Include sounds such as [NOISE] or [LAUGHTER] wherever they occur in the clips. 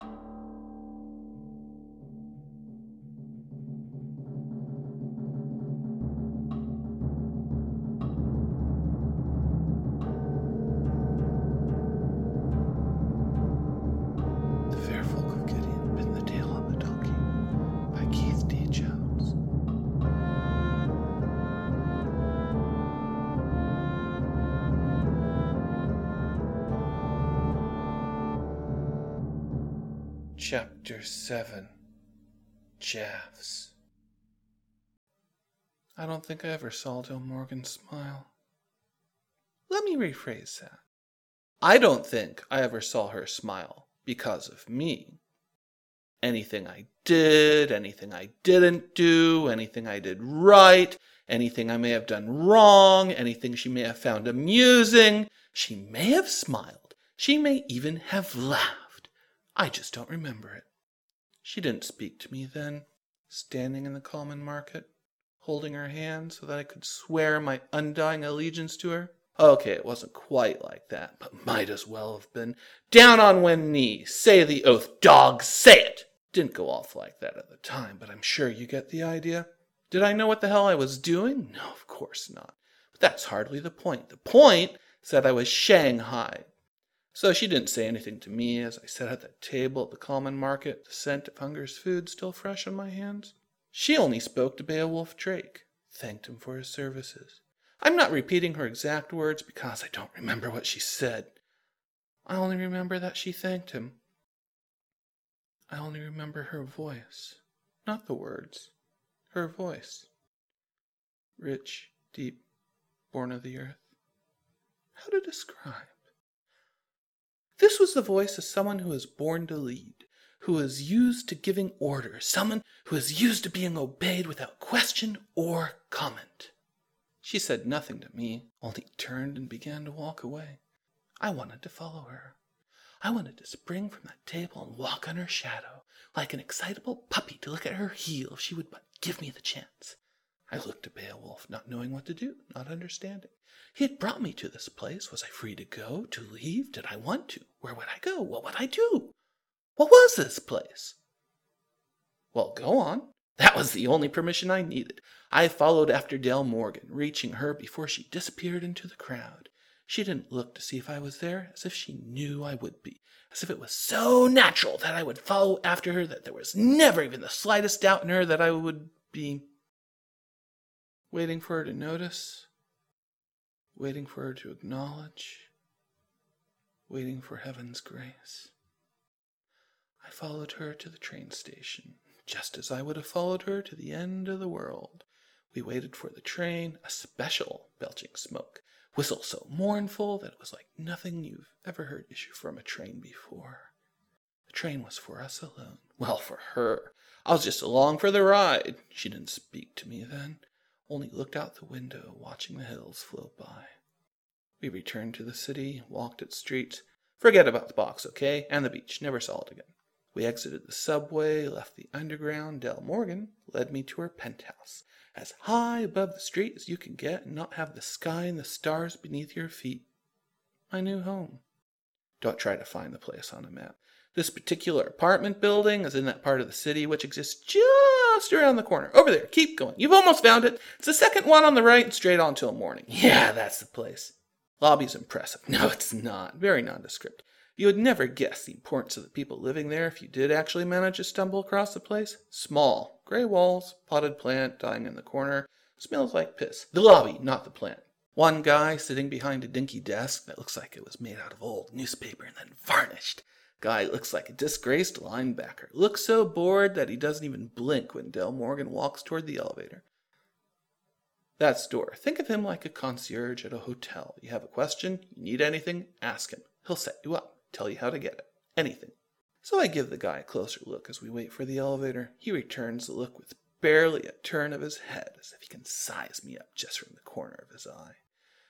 The Chapter 7 Jaffs I don't think I ever saw Del Morgan smile. Let me rephrase that. I don't think I ever saw her smile because of me. Anything I did, anything I didn't do, anything I did right, anything I may have done wrong, anything she may have found amusing, she may have smiled, she may even have laughed. I just don't remember it. She didn't speak to me then, standing in the common market, holding her hand so that I could swear my undying allegiance to her. Okay, it wasn't quite like that, but might as well have been. Down on one knee, say the oath, dog, say it! Didn't go off like that at the time, but I'm sure you get the idea. Did I know what the hell I was doing? No, of course not. But that's hardly the point. The point is that I was shanghaied. So she didn't say anything to me as I sat at that table at the common market, the scent of hunger's food still fresh on my hands. She only spoke to Beowulf Drake, thanked him for his services. I'm not repeating her exact words because I don't remember what she said. I only remember that she thanked him. I only remember her voice, not the words, her voice. Rich, deep, born of the earth. How to describe? This was the voice of someone who is born to lead, who is used to giving orders, someone who is used to being obeyed without question or comment. She said nothing to me, only turned and began to walk away. I wanted to follow her. I wanted to spring from that table and walk on her shadow, like an excitable puppy to look at her heel if she would but give me the chance. I looked at Beowulf, not knowing what to do, not understanding. He had brought me to this place. Was I free to go, to leave? Did I want to? Where would I go? What would I do? What was this place? Well, go on. That was the only permission I needed. I followed after Del Morgan, reaching her before she disappeared into the crowd. She didn't look to see if I was there, as if she knew I would be, as if it was so natural that I would follow after her that there was never even the slightest doubt in her that I would be waiting for her to notice, waiting for her to acknowledge, waiting for heaven's grace. I followed her to the train station, just as I would have followed her to the end of the world. We waited for the train, a special belching smoke, whistle so mournful that it was like nothing you've ever heard issue from a train before. The train was for us alone. Well, for her. I was just along for the ride. She didn't speak to me then, only looked out the window, watching the hills float by. We returned to the city, walked its streets. Forget about the box, okay? And the beach. Never saw it again. We exited the subway, left the underground. Del Morgan led me to her penthouse, as high above the street as you can get and not have the sky and the stars beneath your feet. My new home. Don't try to find the place on a map. This particular apartment building is in that part of the city which exists just around the corner. Over there. Keep going. You've almost found it. It's the second one on the right straight on till morning. Yeah, that's the place. Lobby's impressive. [LAUGHS] No, it's not. Very nondescript. You would never guess the importance of the people living there if you did actually manage to stumble across the place. Small, gray walls, potted plant dying in the corner, smells like piss. The lobby, not the plant. One guy sitting behind a dinky desk that looks like it was made out of old newspaper and then varnished. Guy looks like a disgraced linebacker. Looks so bored that he doesn't even blink when Del Morgan walks toward the elevator. That's Door. Think of him like a concierge at a hotel. You have a question, you need anything, ask him. He'll set you up tell you how to get it. Anything. So I give the guy a closer look as we wait for the elevator. He returns the look with barely a turn of his head, as if he can size me up just from the corner of his eye.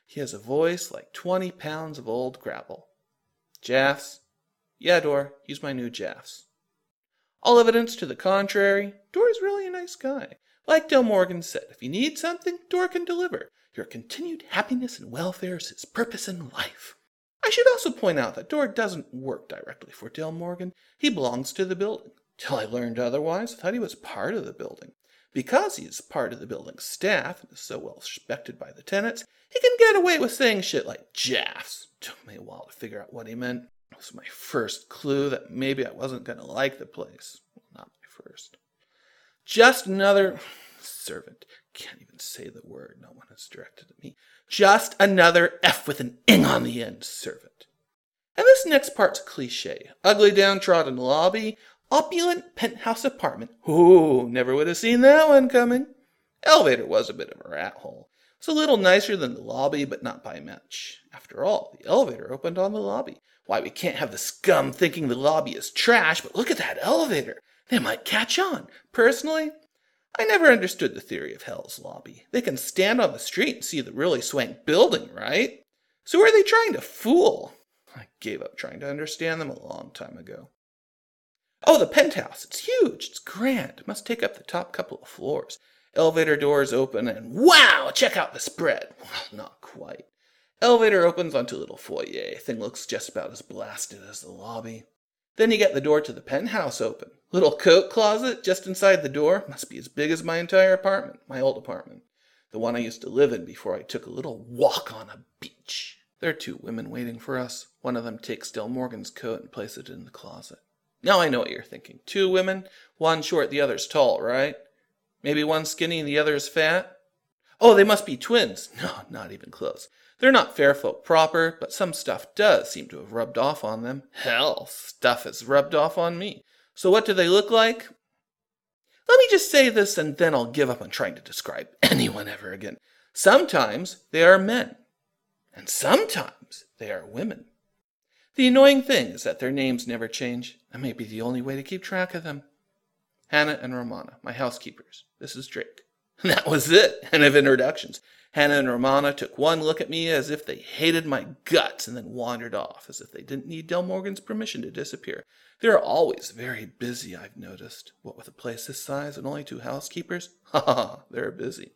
He has a voice like twenty pounds of old gravel. Jaffs? Yeah, Dor, he's my new Jaffs. All evidence to the contrary, Dor's really a nice guy. Like Del Morgan said, if you need something, Dor can deliver. Your continued happiness and welfare is his purpose in life. I should also point out that Door doesn't work directly for Dale Morgan. He belongs to the building. Till I learned otherwise, I thought he was part of the building. Because he is part of the building's staff and is so well respected by the tenants, he can get away with saying shit like Jaffs. Took me a while to figure out what he meant. Was my first clue that maybe I wasn't going to like the place. Well, not my first. Just another servant. Can't even say the word. No one has directed at me. Just another F with an ing on the end servant. And this next part's cliche. Ugly downtrodden lobby, opulent penthouse apartment. Ooh, never would have seen that one coming. Elevator was a bit of a rat hole. It's a little nicer than the lobby, but not by much. After all, the elevator opened on the lobby. Why, we can't have the scum thinking the lobby is trash, but look at that elevator. They might catch on. Personally, I never understood the theory of Hell's Lobby. They can stand on the street and see the really swank building, right? So who are they trying to fool? I gave up trying to understand them a long time ago. Oh, the penthouse. It's huge. It's grand. Must take up the top couple of floors. Elevator doors open and wow, check out the spread. Well, not quite. Elevator opens onto a little foyer. Thing looks just about as blasted as the lobby. Then you get the door to the penthouse open. Little coat closet just inside the door. Must be as big as my entire apartment, my old apartment. The one I used to live in before I took a little walk on a beach. There are two women waiting for us. One of them takes Del Morgan's coat and places it in the closet. Now I know what you're thinking. Two women, one short, the other's tall, right? Maybe one skinny and the other's fat? Oh, they must be twins. [LAUGHS] No, not even close. They're not fair folk proper, but some stuff does seem to have rubbed off on them. Hell, stuff has rubbed off on me. So what do they look like? Let me just say this and then I'll give up on trying to describe [LAUGHS] anyone ever again. Sometimes they are men, and sometimes they are women. The annoying thing is that their names never change. That may be the only way to keep track of them. Hannah and Romana, my housekeepers. This is Drake. And [LAUGHS] that was it, end of introductions. Hannah and Romana took one look at me as if they hated my guts and then wandered off, as if they didn't need Del Morgan's permission to disappear. They're always very busy, I've noticed. What with a place this size and only two housekeepers? [LAUGHS] Ha ha, they're busy.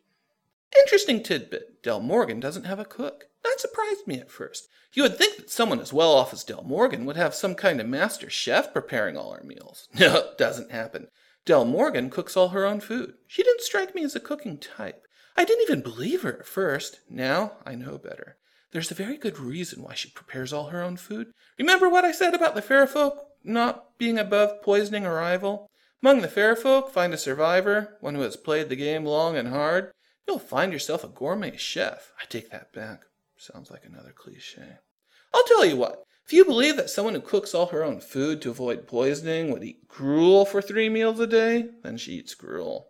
Interesting tidbit Del Morgan doesn't have a cook. That surprised me at first. You would think that someone as well off as Del Morgan would have some kind of master chef preparing all our meals. [LAUGHS] No, it doesn't happen. Del Morgan cooks all her own food. She didn't strike me as a cooking type. I didn't even believe her at first. Now I know better. There's a very good reason why she prepares all her own food. Remember what I said about the fair folk not being above poisoning a rival? Among the fair folk, find a survivor, one who has played the game long and hard. You'll find yourself a gourmet chef. I take that back. Sounds like another cliche. I'll tell you what. If you believe that someone who cooks all her own food to avoid poisoning would eat gruel for three meals a day, then she eats gruel.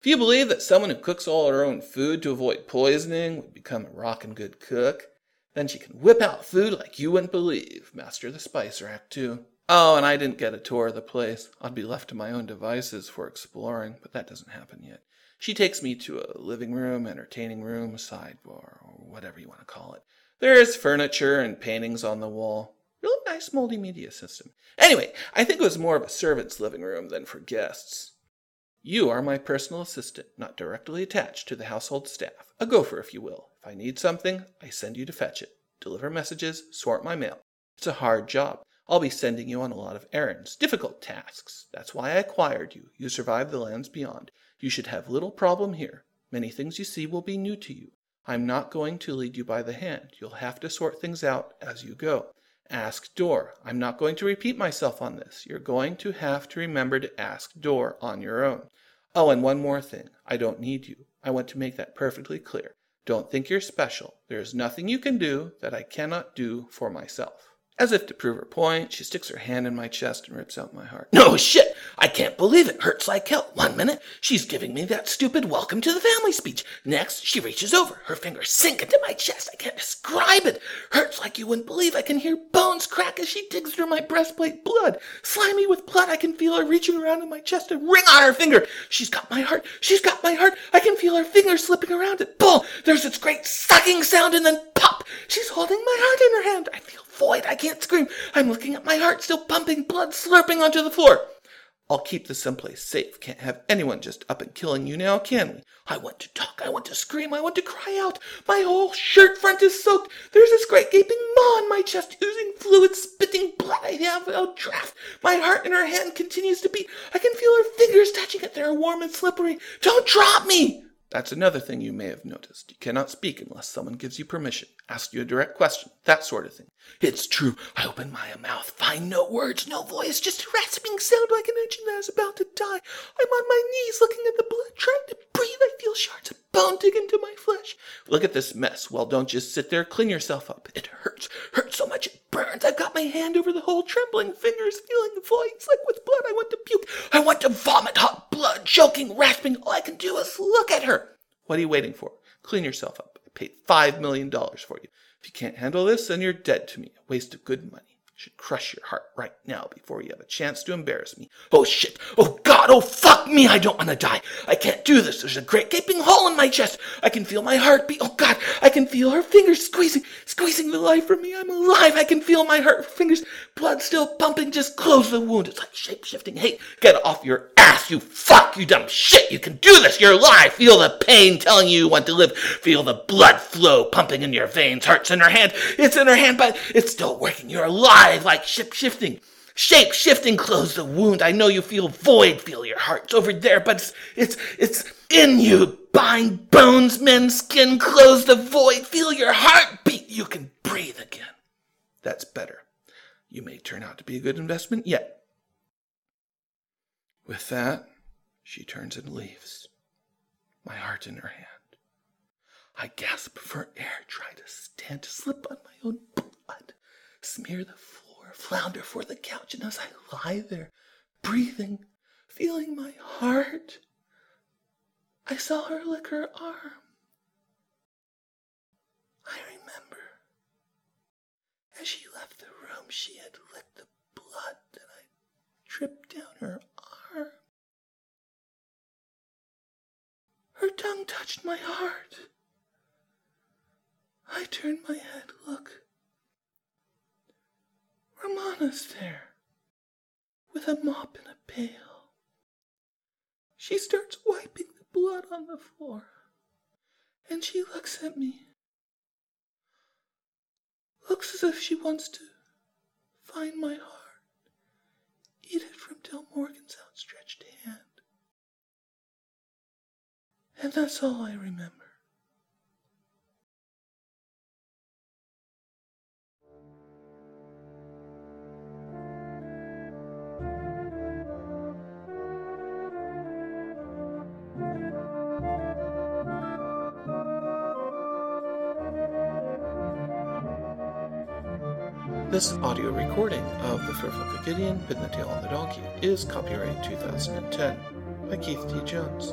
If you believe that someone who cooks all her own food to avoid poisoning would become a rockin' good cook, then she can whip out food like you wouldn't believe. Master the Spice Rack, too. Oh, and I didn't get a tour of the place. I'd be left to my own devices for exploring, but that doesn't happen yet. She takes me to a living room, entertaining room, sideboard, or whatever you want to call it. There is furniture and paintings on the wall. Really nice multimedia system. Anyway, I think it was more of a servant's living room than for guests. You are my personal assistant, not directly attached to the household staff. A gopher, if you will. If I need something, I send you to fetch it. Deliver messages, sort my mail. It's a hard job. I'll be sending you on a lot of errands, difficult tasks. That's why I acquired you. You survived the lands beyond. You should have little problem here. Many things you see will be new to you. I'm not going to lead you by the hand. You'll have to sort things out as you go. Ask Door. I'm not going to repeat myself on this. You're going to have to remember to ask Door on your own. Oh, and one more thing. I don't need you. I want to make that perfectly clear. Don't think you're special. There is nothing you can do that I cannot do for myself. As if to prove her point, she sticks her hand in my chest and rips out my heart. No shit! I can't believe it. Hurts like hell. One minute, she's giving me that stupid welcome to the family speech. Next, she reaches over. Her fingers sink into my chest. I can't describe it. Hurts like you wouldn't believe. I can hear bones crack as she digs through my breastplate. Blood. Slimy with blood. I can feel her reaching around in my chest and ring on her finger. She's got my heart. She's got my heart. I can feel her fingers slipping around it. Pull. There's this great sucking sound and then pop. She's holding my heart in her hand. I feel void. I can't scream. I'm looking at my heart still pumping, blood slurping onto the floor. I'll keep this someplace safe. Can't have anyone just up and killing you now, can we? I want to talk. I want to scream. I want to cry out. My whole shirt front is soaked. There's this great gaping maw in my chest, oozing fluid, spitting blood. I have a draft. My heart in her hand continues to beat. I can feel her fingers touching it. They're warm and slippery. Don't drop me! That's another thing you may have noticed. You cannot speak unless someone gives you permission, ask you a direct question, that sort of thing. It's true. I open my mouth, find no words, no voice, just a rasping sound like an engine that is about to die. I'm on my knees looking at the blood, trying to I feel shards of bone dig into my flesh. Look at this mess. Well, don't just sit there. Clean yourself up. It hurts. Hurts so much it burns. I've got my hand over the hole, trembling fingers, feeling voids like with blood. I want to puke. I want to vomit hot blood, choking, rasping. All I can do is look at her. What are you waiting for? Clean yourself up. I paid five million dollars for you. If you can't handle this, then you're dead to me. A waste of good money. Should crush your heart right now before you have a chance to embarrass me. Oh shit! Oh god! Oh fuck me! I don't want to die. I can't do this. There's a great gaping hole in my chest. I can feel my heart beat. Oh god! I can feel her fingers squeezing, squeezing the life from me. I'm alive. I can feel my heart fingers, blood still pumping. Just close the wound. It's like shape shifting. Hey, get off your you fuck, you dumb shit. You can do this. You're alive. Feel the pain telling you you want to live. Feel the blood flow pumping in your veins. Heart's in her hand. It's in her hand, but it's still working. You're alive, like ship shifting. Shape shifting, close the wound. I know you feel void, feel your heart's over there, but it's it's it's in you. Bind bones, mend skin, close the void, feel your heart beat. You can breathe again. That's better. You may turn out to be a good investment yet. With that, she turns and leaves, my heart in her hand. I gasp for air, try to stand, slip on my own blood, smear the floor, flounder for the couch, and as I lie there, breathing, feeling my heart, I saw her lick her arm. I remember. As she left the room, she had licked the blood that I dripped down her Her tongue touched my heart. I turned my head. Look. Romana's there, with a mop and a pail. She starts wiping the blood on the floor, and she looks at me. Looks as if she wants to find my heart, eat it from Del Morgan's outstretched hand. And that's all I remember. This audio recording of The Faire Folk of Gideon, Pin the Tail on the Donkey is copyright 2010 by Keith T. Jones.